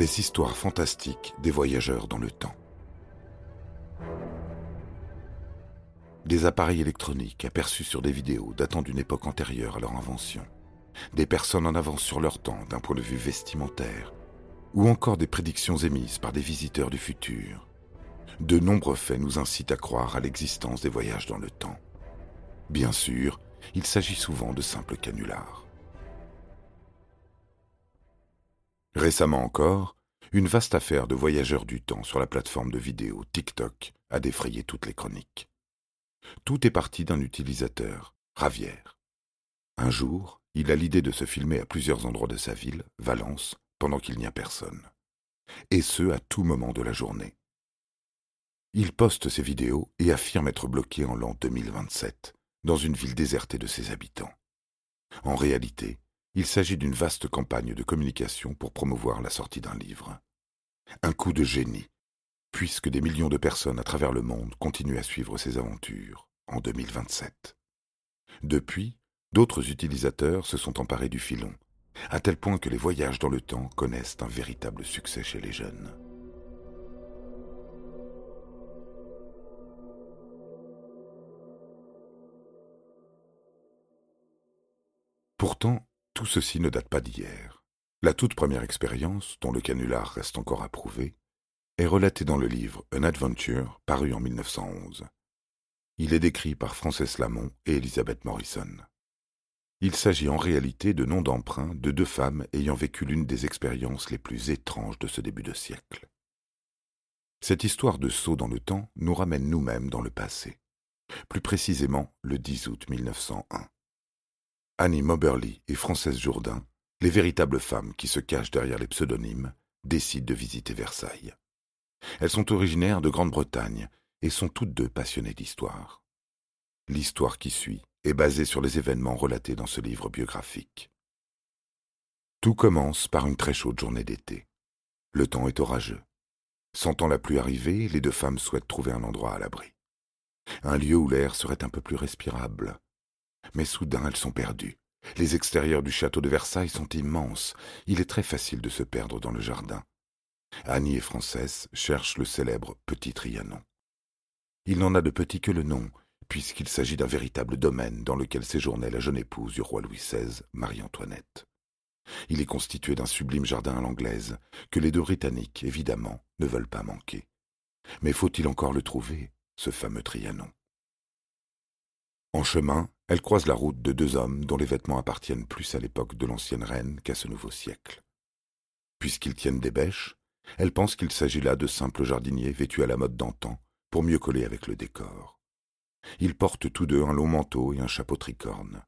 Les histoires fantastiques des voyageurs dans le temps. Des appareils électroniques aperçus sur des vidéos datant d'une époque antérieure à leur invention. Des personnes en avance sur leur temps d'un point de vue vestimentaire. Ou encore des prédictions émises par des visiteurs du futur. De nombreux faits nous incitent à croire à l'existence des voyages dans le temps. Bien sûr, il s'agit souvent de simples canulars. Récemment encore, une vaste affaire de voyageurs du temps sur la plateforme de vidéo TikTok a défrayé toutes les chroniques. Tout est parti d'un utilisateur, Ravière. Un jour, il a l'idée de se filmer à plusieurs endroits de sa ville, Valence, pendant qu'il n'y a personne. Et ce, à tout moment de la journée. Il poste ses vidéos et affirme être bloqué en l'an 2027, dans une ville désertée de ses habitants. En réalité, il s'agit d'une vaste campagne de communication pour promouvoir la sortie d'un livre. Un coup de génie, puisque des millions de personnes à travers le monde continuent à suivre ses aventures en 2027. Depuis, d'autres utilisateurs se sont emparés du filon, à tel point que les voyages dans le temps connaissent un véritable succès chez les jeunes. Pourtant, tout ceci ne date pas d'hier. La toute première expérience, dont le canular reste encore à prouver, est relatée dans le livre An Adventure, paru en 1911. Il est décrit par Frances Lamont et Elizabeth Morrison. Il s'agit en réalité de noms d'emprunt de deux femmes ayant vécu l'une des expériences les plus étranges de ce début de siècle. Cette histoire de saut dans le temps nous ramène nous-mêmes dans le passé, plus précisément le 10 août 1901. Annie Moberly et Frances Jourdain, les véritables femmes qui se cachent derrière les pseudonymes, décident de visiter Versailles. Elles sont originaires de Grande-Bretagne et sont toutes deux passionnées d'histoire. L'histoire qui suit est basée sur les événements relatés dans ce livre biographique. Tout commence par une très chaude journée d'été. Le temps est orageux. Sentant la pluie arriver, les deux femmes souhaitent trouver un endroit à l'abri. Un lieu où l'air serait un peu plus respirable, mais soudain elles sont perdues. Les extérieurs du château de Versailles sont immenses. Il est très facile de se perdre dans le jardin. Annie et Frances cherchent le célèbre Petit Trianon. Il n'en a de petit que le nom, puisqu'il s'agit d'un véritable domaine dans lequel séjournait la jeune épouse du roi Louis XVI, Marie-Antoinette. Il est constitué d'un sublime jardin à l'anglaise, que les deux Britanniques, évidemment, ne veulent pas manquer. Mais faut-il encore le trouver, ce fameux Trianon? En chemin, elle croise la route de deux hommes dont les vêtements appartiennent plus à l'époque de l'ancienne reine qu'à ce nouveau siècle. Puisqu'ils tiennent des bêches, elle pense qu'il s'agit là de simples jardiniers vêtus à la mode d'antan pour mieux coller avec le décor. Ils portent tous deux un long manteau et un chapeau tricorne.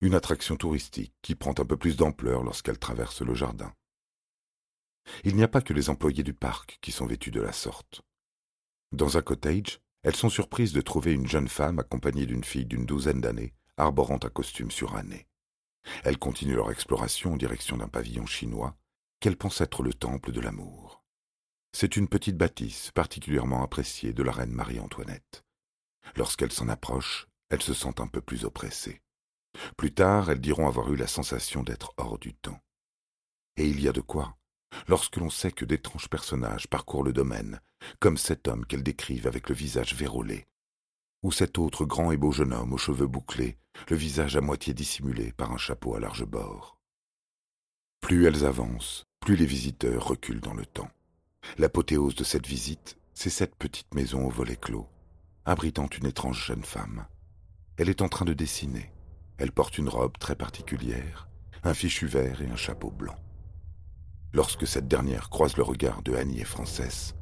Une attraction touristique qui prend un peu plus d'ampleur lorsqu'elle traverse le jardin. Il n'y a pas que les employés du parc qui sont vêtus de la sorte. Dans un cottage, elles sont surprises de trouver une jeune femme accompagnée d'une fille d'une douzaine d'années, arborant un costume suranné. Elles continuent leur exploration en direction d'un pavillon chinois, qu'elles pensent être le temple de l'amour. C'est une petite bâtisse particulièrement appréciée de la reine Marie-Antoinette. Lorsqu'elles s'en approchent, elles se sentent un peu plus oppressées. Plus tard, elles diront avoir eu la sensation d'être hors du temps. Et il y a de quoi lorsque l'on sait que d'étranges personnages parcourent le domaine, comme cet homme qu'elles décrivent avec le visage vérolé, ou cet autre grand et beau jeune homme aux cheveux bouclés, le visage à moitié dissimulé par un chapeau à large bord. Plus elles avancent, plus les visiteurs reculent dans le temps. L'apothéose de cette visite, c'est cette petite maison au volet clos, abritant une étrange jeune femme. Elle est en train de dessiner. Elle porte une robe très particulière, un fichu vert et un chapeau blanc. Lorsque cette dernière croise le regard de Annie et Frances,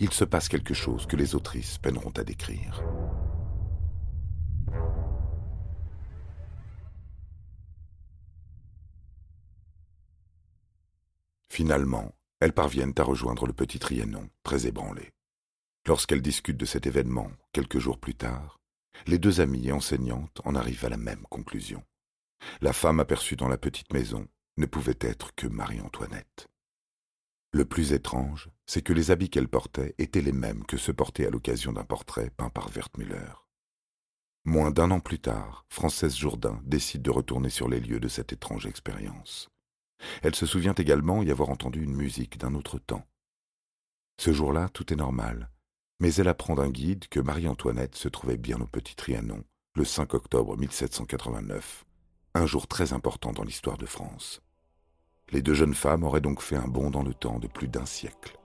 il se passe quelque chose que les autrices peineront à décrire. Finalement, elles parviennent à rejoindre le petit Trianon, très ébranlé. Lorsqu'elles discutent de cet événement, quelques jours plus tard, les deux amies et enseignantes en arrivent à la même conclusion. La femme aperçue dans la petite maison ne pouvait être que Marie-Antoinette. Le plus étrange, c'est que les habits qu'elle portait étaient les mêmes que ceux portés à l'occasion d'un portrait peint par Wertmüller. Moins d'un an plus tard, Française Jourdain décide de retourner sur les lieux de cette étrange expérience. Elle se souvient également y avoir entendu une musique d'un autre temps. Ce jour-là, tout est normal, mais elle apprend d'un guide que Marie-Antoinette se trouvait bien au Petit Trianon, le 5 octobre 1789, un jour très important dans l'histoire de France. Les deux jeunes femmes auraient donc fait un bond dans le temps de plus d'un siècle.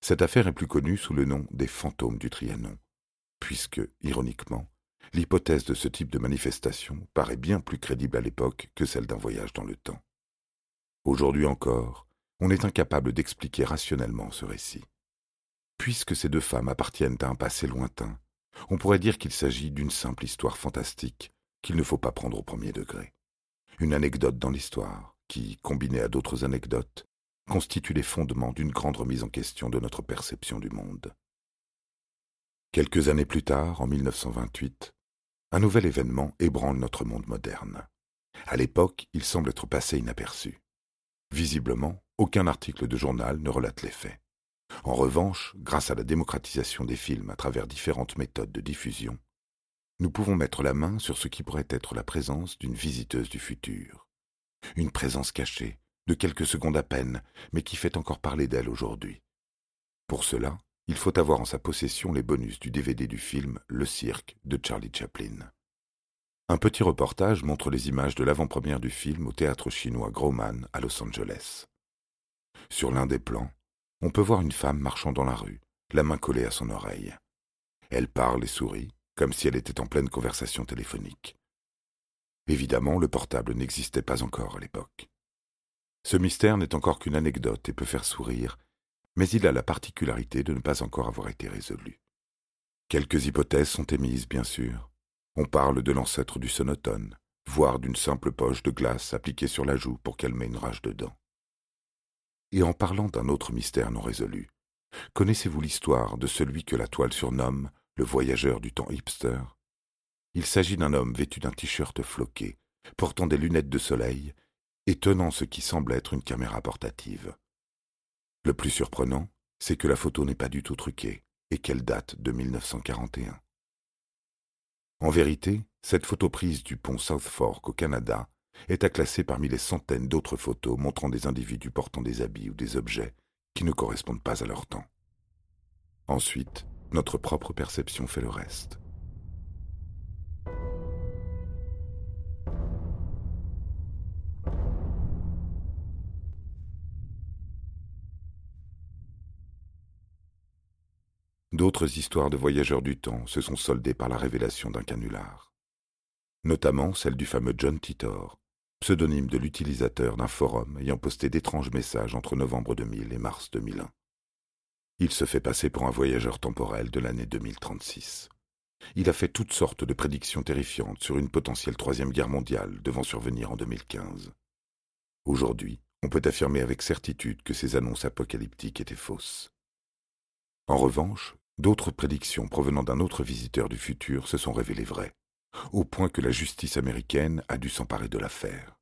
Cette affaire est plus connue sous le nom des fantômes du Trianon, puisque, ironiquement, l'hypothèse de ce type de manifestation paraît bien plus crédible à l'époque que celle d'un voyage dans le temps. Aujourd'hui encore, on est incapable d'expliquer rationnellement ce récit. Puisque ces deux femmes appartiennent à un passé lointain, on pourrait dire qu'il s'agit d'une simple histoire fantastique qu'il ne faut pas prendre au premier degré. Une anecdote dans l'histoire qui, combinée à d'autres anecdotes, constitue les fondements d'une grande remise en question de notre perception du monde. Quelques années plus tard, en 1928, un nouvel événement ébranle notre monde moderne. À l'époque, il semble être passé inaperçu. Visiblement, aucun article de journal ne relate les faits. En revanche, grâce à la démocratisation des films à travers différentes méthodes de diffusion, nous pouvons mettre la main sur ce qui pourrait être la présence d'une visiteuse du futur. Une présence cachée, de quelques secondes à peine, mais qui fait encore parler d'elle aujourd'hui. Pour cela, il faut avoir en sa possession les bonus du DVD du film Le Cirque de Charlie Chaplin. Un petit reportage montre les images de l'avant-première du film au théâtre chinois Grauman à Los Angeles. Sur l'un des plans, on peut voir une femme marchant dans la rue, la main collée à son oreille. Elle parle et sourit, comme si elle était en pleine conversation téléphonique. Évidemment, le portable n'existait pas encore à l'époque. Ce mystère n'est encore qu'une anecdote et peut faire sourire, mais il a la particularité de ne pas encore avoir été résolu. Quelques hypothèses sont émises, bien sûr. On parle de l'ancêtre du sonotone, voire d'une simple poche de glace appliquée sur la joue pour calmer une rage dedans. Et en parlant d'un autre mystère non résolu, connaissez-vous l'histoire de celui que la toile surnomme le voyageur du temps hipster? Il s'agit d'un homme vêtu d'un t-shirt floqué, portant des lunettes de soleil et tenant ce qui semble être une caméra portative. Le plus surprenant, c'est que la photo n'est pas du tout truquée et qu'elle date de 1941. En vérité, cette photo prise du pont South Fork au Canada est à classer parmi les centaines d'autres photos montrant des individus portant des habits ou des objets qui ne correspondent pas à leur temps. Ensuite, notre propre perception fait le reste. D'autres histoires de voyageurs du temps se sont soldées par la révélation d'un canular, notamment celle du fameux John Titor, pseudonyme de l'utilisateur d'un forum ayant posté d'étranges messages entre novembre 2000 et mars 2001. Il se fait passer pour un voyageur temporel de l'année 2036. Il a fait toutes sortes de prédictions terrifiantes sur une potentielle troisième guerre mondiale devant survenir en 2015. Aujourd'hui, on peut affirmer avec certitude que ces annonces apocalyptiques étaient fausses. En revanche, d'autres prédictions provenant d'un autre visiteur du futur se sont révélées vraies au point que la justice américaine a dû s'emparer de l'affaire.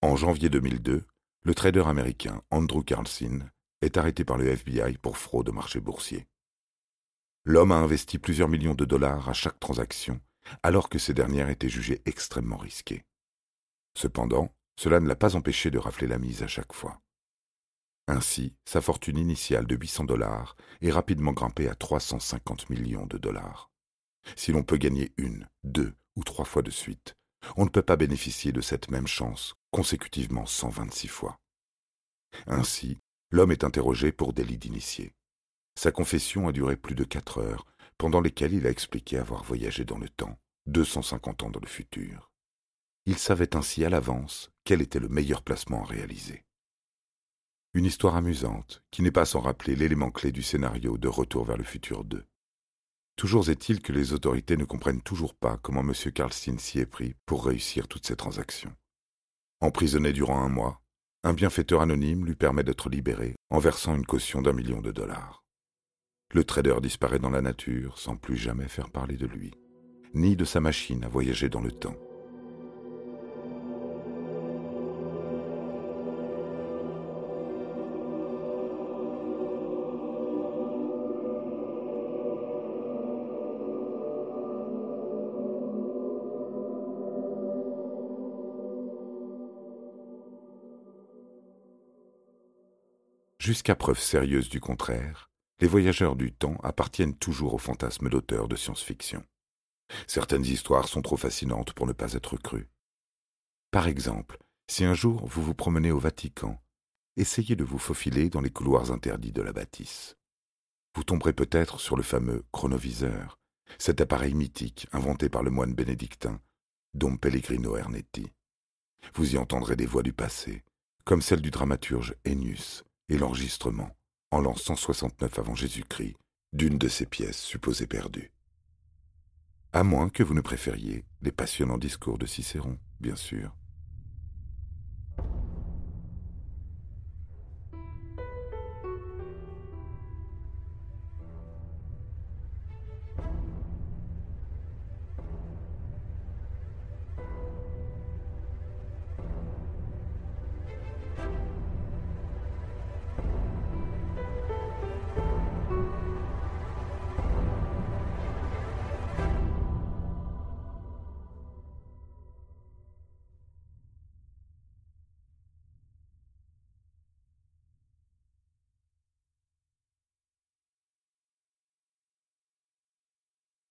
En janvier 2002, le trader américain Andrew Carlson est arrêté par le FBI pour fraude au marché boursier. L'homme a investi plusieurs millions de dollars à chaque transaction, alors que ces dernières étaient jugées extrêmement risquées. Cependant, cela ne l'a pas empêché de rafler la mise à chaque fois. Ainsi, sa fortune initiale de 800 dollars est rapidement grimpée à 350 millions de dollars. Si l'on peut gagner une, deux ou trois fois de suite, on ne peut pas bénéficier de cette même chance consécutivement 126 fois. Ainsi, l'homme est interrogé pour délit d'initié. Sa confession a duré plus de quatre heures, pendant lesquels il a expliqué avoir voyagé dans le temps, 250 ans dans le futur. Il savait ainsi à l'avance quel était le meilleur placement à réaliser. Une histoire amusante, qui n'est pas sans rappeler l'élément clé du scénario de Retour vers le futur 2. Toujours est-il que les autorités ne comprennent toujours pas comment M. Carlstein s'y est pris pour réussir toutes ces transactions. Emprisonné durant un mois, un bienfaiteur anonyme lui permet d'être libéré en versant une caution d'un million de dollars. Le trader disparaît dans la nature sans plus jamais faire parler de lui, ni de sa machine à voyager dans le temps. Jusqu'à preuve sérieuse du contraire, les voyageurs du temps appartiennent toujours au fantasme d'auteurs de science-fiction. Certaines histoires sont trop fascinantes pour ne pas être crues. Par exemple, si un jour vous vous promenez au Vatican, essayez de vous faufiler dans les couloirs interdits de la bâtisse. Vous tomberez peut-être sur le fameux chronoviseur, cet appareil mythique inventé par le moine bénédictin Dom Pellegrino Ernetti. Vous y entendrez des voix du passé, comme celle du dramaturge Ennius, et l'enregistrement, en l'an 169 avant Jésus-Christ, d'une de ces pièces supposées perdues. À moins que vous ne préfériez les passionnants discours de Cicéron, bien sûr.